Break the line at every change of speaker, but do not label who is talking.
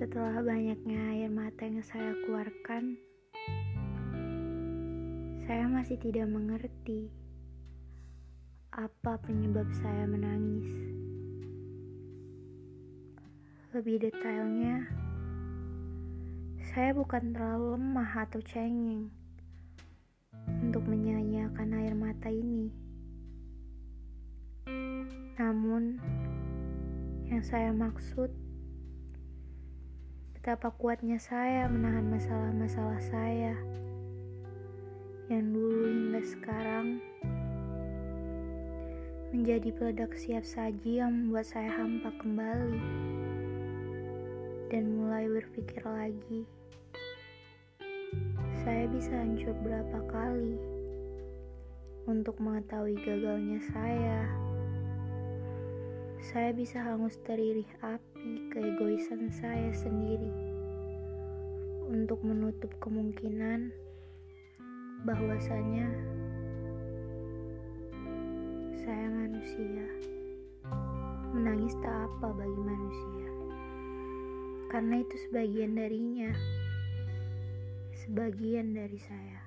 Sebanyaknya air mata yang saya keluarkan, saya masih tidak mengerti apa penyebab saya menangis. Lebih detailnya, saya bukan terlalu lemah atau cengeng untuk menyanyiakan air mata ini. Namun, yang saya maksud betapa kuatnya saya menahan masalah-masalah saya yang dulu hingga sekarang menjadi peledak siap saji yang membuat saya hampa kembali dan mulai berpikir lagi. Saya bisa hancur berapa kali untuk mengetahui gagalnya saya saya bisa hangus teririh api keegoisan saya sendiri untuk menutup kemungkinan bahwasanya saya manusia. Menangis tak apa bagi manusia. Karena itu sebagian darinya. Sebagian dari saya.